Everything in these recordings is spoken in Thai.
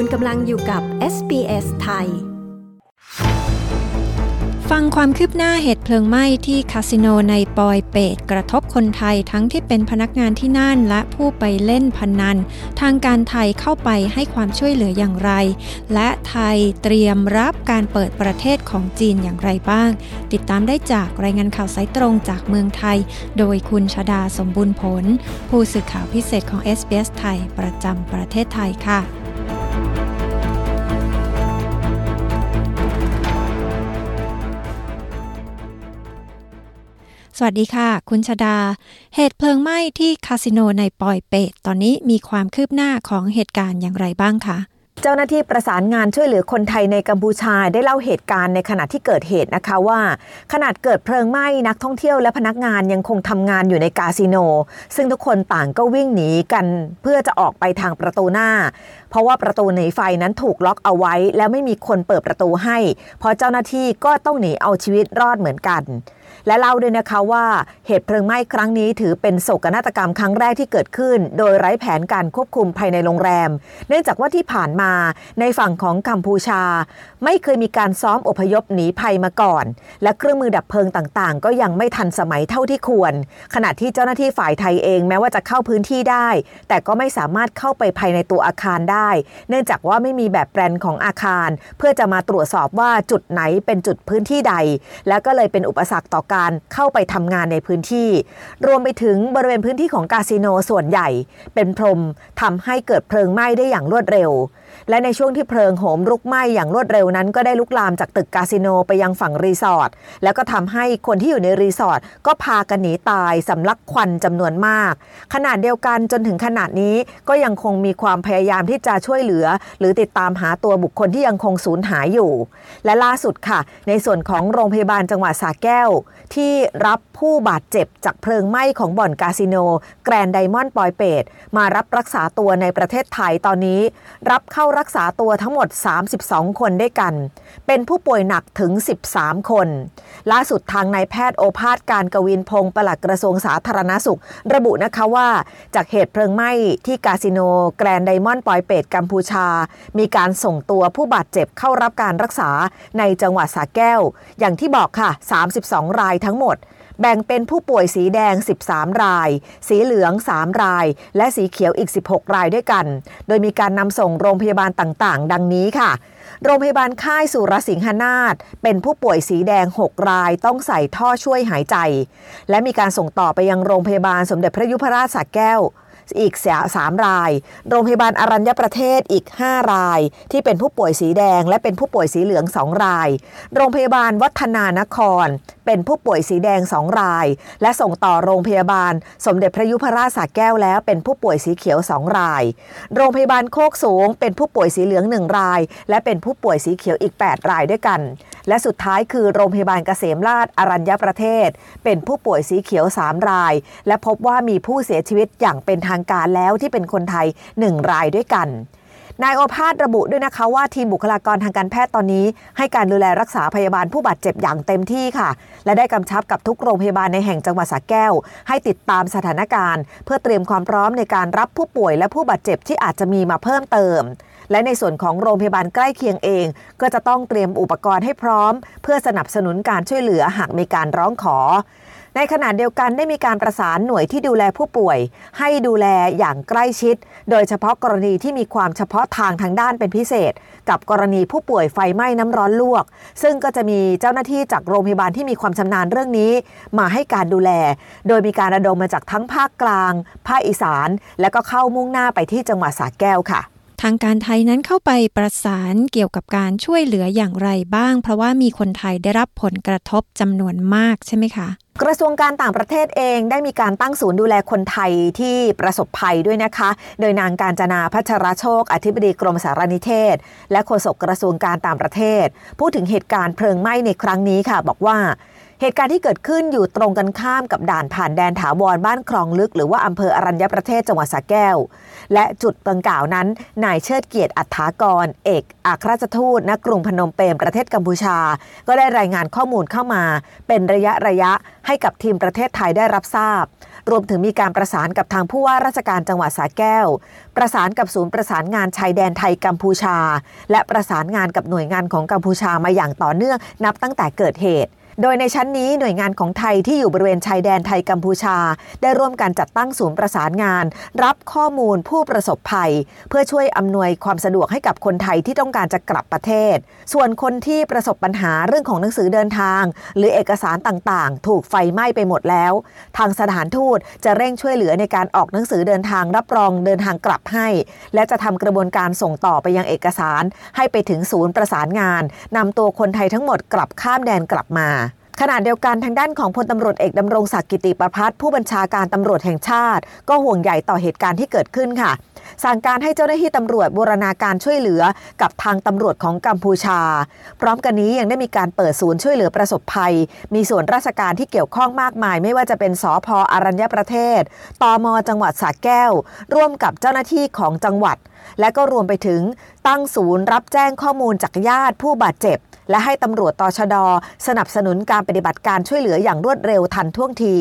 คุณกำลังอยู่กับ SBS ไทย ฟังความคืบหน้าเหตุเพลิงไหม้ที่คาสิโนในปอยเปตกระทบคนไทยทั้งที่เป็นพนักงานที่นั่นและผู้ไปเล่นพนัน ทางการไทยเข้าไปให้ความช่วยเหลืออย่างไร และไทยเตรียมรับการเปิดประเทศของจีนอย่างไรบ้าง ติดตามได้จากรายงานข่าวสายตรงจากเมืองไทย โดยคุณชดาสมบูรณ์ผล ผู้สื่อข่าวพิเศษของ SBS ไทยประจำประเทศไทยค่ะ สวัสดีค่ะ คุณชดา เหตุเพลิงไหม้ที่คาสิโนในปอยเปตตอนนี้มีความคืบหน้าของเหตุการณ์อย่างไรบ้างคะเจ้าหน้าที่ประสานงานช่วยเหลือคนไทยในกัมพูชาได้เล่าเหตุการณ์ในขณะที่เกิดเหตุนะคะว่า ขนาดเกิดเพลิงไหม้นักท่องเที่ยวและพนักงานยังคงทำงานอยู่ในคาสิโน ซึ่งทุกคนต่างก็วิ่งหนีกันเพื่อจะออกไปทางประตูหน้า เพราะว่าประตูหนีไฟนั้นถูกล็อกเอาไว้ แล้วไม่มีคนเปิดประตูให้ เพราะเจ้าหน้าที่ก็ต้องหนีเอาชีวิตรอดเหมือนกัน และเล่าด้วยนะคะว่าเหตุเพลิงไหม้ครั้งนี้ถือเป็นโศกนาฏกรรมครั้งแรกที่เกิดขึ้น โดยไร้แผนการควบคุมภายในโรงแรม เนื่องจากว่าที่ผ่านมาในฝั่งของกัมพูชา ไม่เคยมีการซ้อมอพยพหนีภัยมาก่อน และเครื่องมือดับเพลิงต่างๆ ก็ยังไม่ทันสมัยเท่าที่ควร ขณะที่เจ้าหน้าที่ฝ่ายไทยเองแม้ว่าจะเข้าพื้นที่ได้ แต่ก็ไม่สามารถเข้าไปภายในตัวอาคารได้ เนื่องจากว่าไม่มีแบบแปลนของอาคาร เพื่อจะมาตรวจสอบว่าจุดไหนเป็นจุดพื้นที่ใด แล้วก็เลยเป็นอุปสรรคต่อการเข้าไปทำงานในพื้นที่ รวมไปถึงบริเวณพื้นที่ของคาสิโนส่วนใหญ่ เป็นพรมทำให้เกิดเพลิงไหม้ได้อย่างรวดเร็วและในช่วงที่เพลิงโหมลุกไหม้อย่างรวดเร็วนั้น ก็ได้ลุกลามจากตึกคาสิโนไปยังฝั่งรีสอร์ทแล้วก็ทำให้คนที่อยู่ในรีสอร์ทก็พากันหนีตายสำลักควันจำนวนมาก ขนาดเดียวกันจนถึงขนาดนี้ก็ยังคงมีความพยายามที่จะช่วยเหลือ หรือติดตามหาตัวบุคคลที่ยังคงสูญหายอยู่ และล่าสุดค่ะ ในส่วนของโรงพยาบาลจังหวัดสระแก้ว ที่รับผู้บาดเจ็บจากเพลิงไหม้ของบ่อนคาสิโน แกรนไดมอนด์ปอยเปตมารับรักษาตัวในประเทศไทยตอนนี้ รับเข้ารักษาตัวทั้งหมด 32 คนด้วยกัน เป็นผู้ป่วยหนักถึง 13 คน ล่าสุดทางนายแพทย์โอภาสการกวินพงศ์ปลัดกระทรวงสาธารณสุข ระบุนะคะว่าจากเหตุเพลิงไหม้ที่คาสิโน แกรนไดมอนด์ปอยเปตกัมพูชา มีการส่งตัวผู้บาดเจ็บเข้ารับการรักษาในจังหวัดสระแก้ว อย่างที่บอกค่ะ 32 รายทั้งหมด แบ่งเป็นผู้ป่วยสีแดง 13 ราย สีเหลือง 3 ราย และสีเขียวอีก 16 รายด้วยกัน โดยมีการนำส่งโรงพยาบาลต่างๆ ดังนี้ค่ะโรงพยาบาลค่ายสุรสิงหนาถเป็นผู้ป่วยสีแดง 6 รายต้องใส่ท่อช่วยหายใจ และมีการส่งต่อไปยังโรงพยาบาลสมเด็จพระยุพราชสระแก้ว อีกสามราย โรงพยาบาลอารัญญประเทศอีก 5 ราย ที่เป็นผู้ป่วยสีแดง และเป็นผู้ป่วยสีเหลือง 2 ราย โรงพยาบาลวัฒนานคร เป็นผู้ป่วยสีแดง 2 ราย และส่งต่อโรงพยาบาล สมเด็จพระยุพราชสระแก้วแล้วเป็นผู้ป่วยสีเขียว 2 ราย โรงพยาบาลโคกสูง เป็นผู้ป่วยสีเหลือง 1 ราย และเป็นผู้ป่วยสีเขียวอีก 8 รายด้วยกัน และสุดท้ายคือโรงพยาบาลเกษมราชอรัญญประเทศ เป็นผู้ป่วยสีเขียว 3 ราย และพบว่ามีผู้เสียชีวิตอย่างเป็นทางการแล้วที่เป็นคนไทย 1 รายด้วยกันนายโอภาสระบุด้วยนะคะว่าทีมบุคลากรทางการแพทย์ตอนนี้ ให้การดูแลรักษาพยาบาลผู้บาดเจ็บอย่างเต็มที่ค่ะ และได้กำชับกับทุกโรงพยาบาลในแห่งจังหวัดสระแก้ว ให้ติดตามสถานการณ์ เพื่อเตรียมความพร้อมในการรับผู้ป่วยและผู้บาดเจ็บที่อาจจะมีมาเพิ่มเติม และในส่วนของโรงพยาบาลใกล้เคียงเอง ก็จะต้องเตรียมอุปกรณ์ให้พร้อม เพื่อสนับสนุนการช่วยเหลือหากมีการร้องขอ ในขณะเดียวกันได้มีการประสานหน่วยที่ดูแลผู้ป่วย ให้ดูแลอย่างใกล้ชิด โดยเฉพาะกรณีที่มีความเฉพาะทางทางด้านเป็นพิเศษ กับกรณีผู้ป่วยไฟไหม้น้ำร้อนลวก ซึ่งก็จะมีเจ้าหน้าที่จากโรงพยาบาลที่มีความชำนาญเรื่องนี้ มาให้การดูแล โดยมีการระดมมาจากทั้งภาคกลาง ภาคอีสาน และก็เข้ามุ่งหน้าไปที่จังหวัดสระแก้วค่ะ ทางการไทยนั้นเข้าไปประสานเกี่ยวกับการช่วยเหลืออย่างไรบ้าง เพราะว่ามีคนไทยได้รับผลกระทบจำนวนมากใช่ไหมคะ กระทรวงการต่างประเทศเองได้มีการตั้งศูนย์ดูแลคนไทยที่ประสบภัยด้วยนะคะ โดยนางการจนาพัชรโชค อธิบดีกรมสารนิเทศ และโฆษกกระทรวงการต่างประเทศ พูดถึงเหตุการณ์เพลิงไหม้ในครั้งนี้ค่ะ บอกว่า เหตุการณ์ที่เกิดขึ้นอยู่ตรงกันข้ามกับด่านผ่านแดนถาวรบ้านคลองลึก หรือว่าอำเภออรัญญประเทศจังหวัดสระแก้ว และจุดดังกล่าวนั้น นายเชิดเกียรติอัฏฐากร เอกอัครราชทูตณกรุงพนมเปญประเทศกัมพูชา ก็ได้รายงานข้อมูลเข้ามา เป็นระยะระยะให้กับทีมประเทศไทยได้รับทราบ รวมถึงมีการประสานกับทางผู้ว่าราชการจังหวัดสระแก้ว ประสานกับศูนย์ประสานงานชายแดนไทยกัมพูชา และประสานงานกับหน่วยงานของกัมพูชามาอย่างต่อเนื่องนับตั้งแต่เกิดเหตุ โดยในชั้นนี้หน่วยงานของไทยที่อยู่บริเวณชายแดนไทยกัมพูชา ได้ร่วมกันจัดตั้งศูนย์ประสานงาน รับข้อมูลผู้ประสบภัย เพื่อช่วยอำนวยความสะดวกให้กับคนไทยที่ต้องการจะกลับประเทศ ส่วนคนที่ประสบปัญหาเรื่องของหนังสือเดินทาง หรือเอกสารต่างๆ ถูกไฟไหม้ไปหมดแล้ว ทางสถานทูตจะเร่งช่วยเหลือในการออกหนังสือเดินทางรับรองเดินทางกลับให้ และจะทำกระบวนการส่งต่อไปยังเอกสาร ให้ไปถึงศูนย์ประสานงานนำตัวคนไทยทั้งหมดกลับข้ามแดนกลับมา ขณะเดียวกันทางด้านของพลตำรวจเอกดำรงศักดิ์กิติประพัฒน์ผู้บัญชาการตำรวจแห่งชาติ ก็ห่วงใหญ่ต่อเหตุการณ์ที่เกิดขึ้นค่ะ สั่งการให้เจ้าหน้าที่ตำรวจบูรณาการช่วยเหลือกับทางตำรวจของกัมพูชา พร้อมกันนี้ยังได้มีการเปิดศูนย์ช่วยเหลือประสบภัย มีส่วนราชการที่เกี่ยวข้องมากมาย ไม่ว่าจะเป็นสอพออรัญญประเทศตมจังหวัดสระแก้ว ร่วมกับเจ้าหน้าที่ของจังหวัด และก็รวมไปถึงตั้งศูนย์รับแจ้งข้อมูลจากญาติผู้บาดเจ็บและให้ตำรวจตชด สนับสนุนการปฏิบัติการช่วยเหลืออย่างรวดเร็วทันท่วงที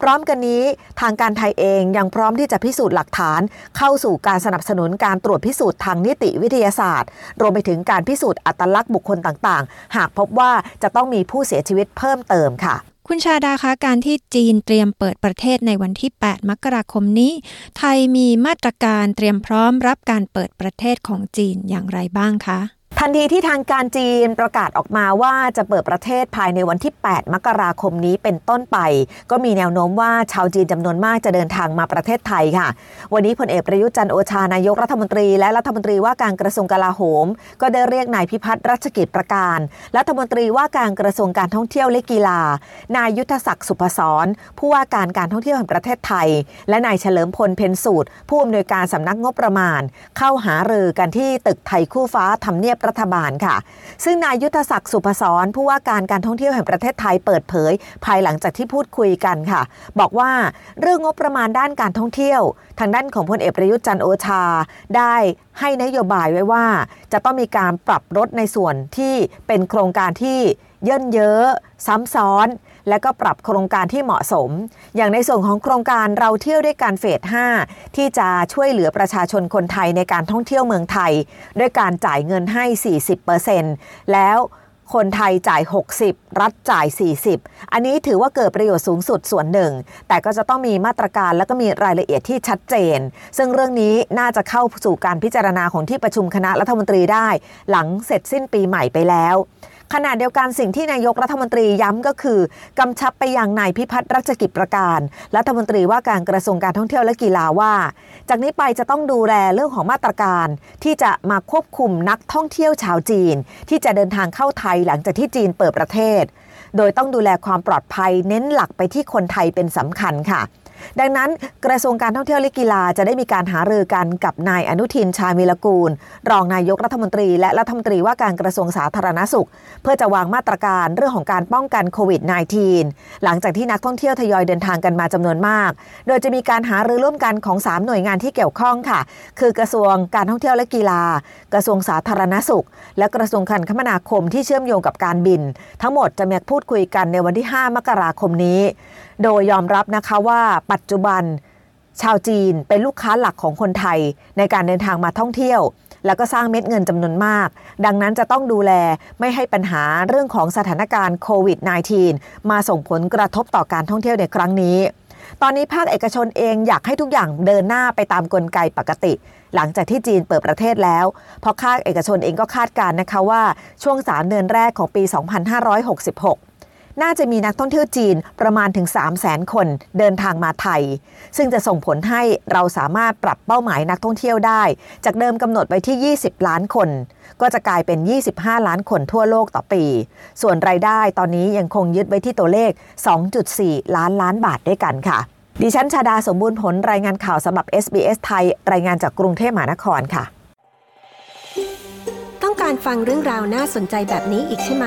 พร้อมกันนี้ทางการไทยเองยังพร้อมที่จะพิสูจน์หลักฐานเข้าสู่การสนับสนุนการตรวจพิสูจน์ทางนิติวิทยาศาสตร์ รวมไปถึงการพิสูจน์อัตลักษณ์บุคคลต่างๆ หากพบว่าจะต้องมีผู้เสียชีวิตเพิ่มเติมค่ะคุณชาดาคะการที่จีนเตรียมเปิดประเทศในวันที่ 8 มกราคมนี้ ไทยมีมาตรการเตรียมพร้อมรับการเปิดประเทศของจีนอย่างไรบ้างคะ ทันทีที่ทางการจีนประกาศออกมาว่าจะเปิดประเทศภายในวันที่ 8 มกราคมนี้เป็นต้นไป ก็มีแนวโน้มว่าชาวจีนจำนวนมากจะเดินทางมาประเทศไทยค่ะ วันนี้พลเอกประยุทธ์จันทร์โอชานายกรัฐมนตรี และรัฐมนตรีว่าการกระทรวงกลาโหม ก็ได้เรียกนายพิพัฒน์รัชกิจประการ รัฐมนตรีว่าการกระทรวงการท่องเที่ยวและกีฬา นายยุทธศักดิ์สุภสรผู้ว่าการการท่องเที่ยวแห่งประเทศไทย และนายเฉลิมพลเพ็ญสูตร ผู้อำนวยการสำนักงบประมาณ เข้าหารือกันที่ตึกไทยคู่ฟ้าทำเนียบรัฐบาลค่ะ ซึ่งนายยุทธศักดิ์สุภสรผู้ว่าการการท่องเที่ยวแห่งประเทศไทยเปิดเผย ภายหลังจากที่พูดคุยกันค่ะ บอกว่าเรื่องงบประมาณด้านการท่องเที่ยว ทางด้านของพลเอกประยุทธ์จันโอชา ได้ ให้นโยบายไว้ว่า จะต้องมีการปรับลดในส่วนที่เป็นโครงการที่เยินเยอะซ้ำซ้อน และก็ปรับโครงการที่เหมาะสม อย่างในส่วนของโครงการเราเที่ยวด้วยการเฟส 5 ที่จะช่วยเหลือประชาชนคนไทยในการท่องเที่ยวเมืองไทย ด้วยการจ่ายเงินให้ 40%แล้ว คนไทยจ่าย 60 รัฐจ่าย 40 อันนี้ถือว่าเกิดประโยชน์สูงสุดส่วนหนึ่ง แต่ก็จะต้องมีมาตรการและก็มีรายละเอียดที่ชัดเจน ซึ่งเรื่องนี้น่าจะเข้าสู่การพิจารณาของที่ประชุมคณะรัฐมนตรีได้ หลังเสร็จสิ้นปีใหม่ไปแล้ว ขณะเดียวกันสิ่งที่นายกรัฐมนตรีย้ำก็คือกำชับไปยังนายพิพัฒน์รัชกิจประการ รัฐมนตรีว่าการกระทรวงการท่องเที่ยวและกีฬาว่า จากนี้ไปจะต้องดูแลเรื่องของมาตรการ ที่จะมาควบคุมนักท่องเที่ยวชาวจีน ที่จะเดินทางเข้าไทยหลังจากที่จีนเปิดประเทศ โดยต้องดูแลความปลอดภัยเน้นหลักไปที่คนไทยเป็นสำคัญค่ะ ดังนั้นกระทรวงการท่องเที่ยวและกีฬาจะได้มีการหารือกันกับนายอนุทินชาญวิรกูล รองนายกรัฐมนตรี และรัฐมนตรีว่าการกระทรวงสาธารณสุข เพื่อจะวางมาตรการเรื่องของการป้องกันโควิด -19 หลังจากที่นักท่องเที่ยวทยอยเดินทางกันมาจำนวนมาก โดยจะมีการหารือร่วมกันของ 3 หน่วยงานที่เกี่ยวข้องค่ะ คือกระทรวงการท่องเที่ยวและกีฬา กระทรวงสาธารณสุข และกระทรวงการคมนาคมที่เชื่อมโยงกับการบิน ทั้งหมดจะมีพูดคุยกันในวันที่ 5 มกราคมนี้ โดยยอมรับนะคะว่าปัจจุบัน ชาวจีนเป็นลูกค้าหลักของคนไทยในการเดินทางมาท่องเที่ยว แล้วก็สร้างเม็ดเงินจำนวนมาก ดังนั้นจะต้องดูแลไม่ให้ปัญหาเรื่องของสถานการณ์โควิด -19 มาส่งผลกระทบต่อการท่องเที่ยวในครั้งนี้ตอนนี้ภาคเอกชนเองอยากให้ทุกอย่างเดินหน้าไปตามกลไกปกติ หลังจากที่จีนเปิดประเทศแล้วเพราะภาคเอกชนเองก็คาดการณ์นะคะว่าช่วง 3 เดือนแรกของปี 2566 น่าจะมีนักท่องเที่ยวจีนประมาณถึง 3 0 0แสนคนเดินทางมาไทย ซึ่งจะส่งผลให้เราสามารถปรับเป้าหมายนักท่องเที่ยวได้ จากเดิมกำหนดไว้ที่ 20 ล้านคน ก็จะกลายเป็น 25 ล้านคนทั่วโลกต่อปี ส่วนรายได้ตอนนี้ยังคงยึดไว้ที่ตัวเลข 2.4 ล้านล้านบาทด้วยกันค่ะ ดิฉันชาดาสมบูรณ์ผลรายงานข่าวสำหรับ SBS ไทย รายงานจากกรุงเทพมหานครค่ะ ต้องการฟังเรื่องราวน่าสนใจแบบนี้อีกใช่ไหม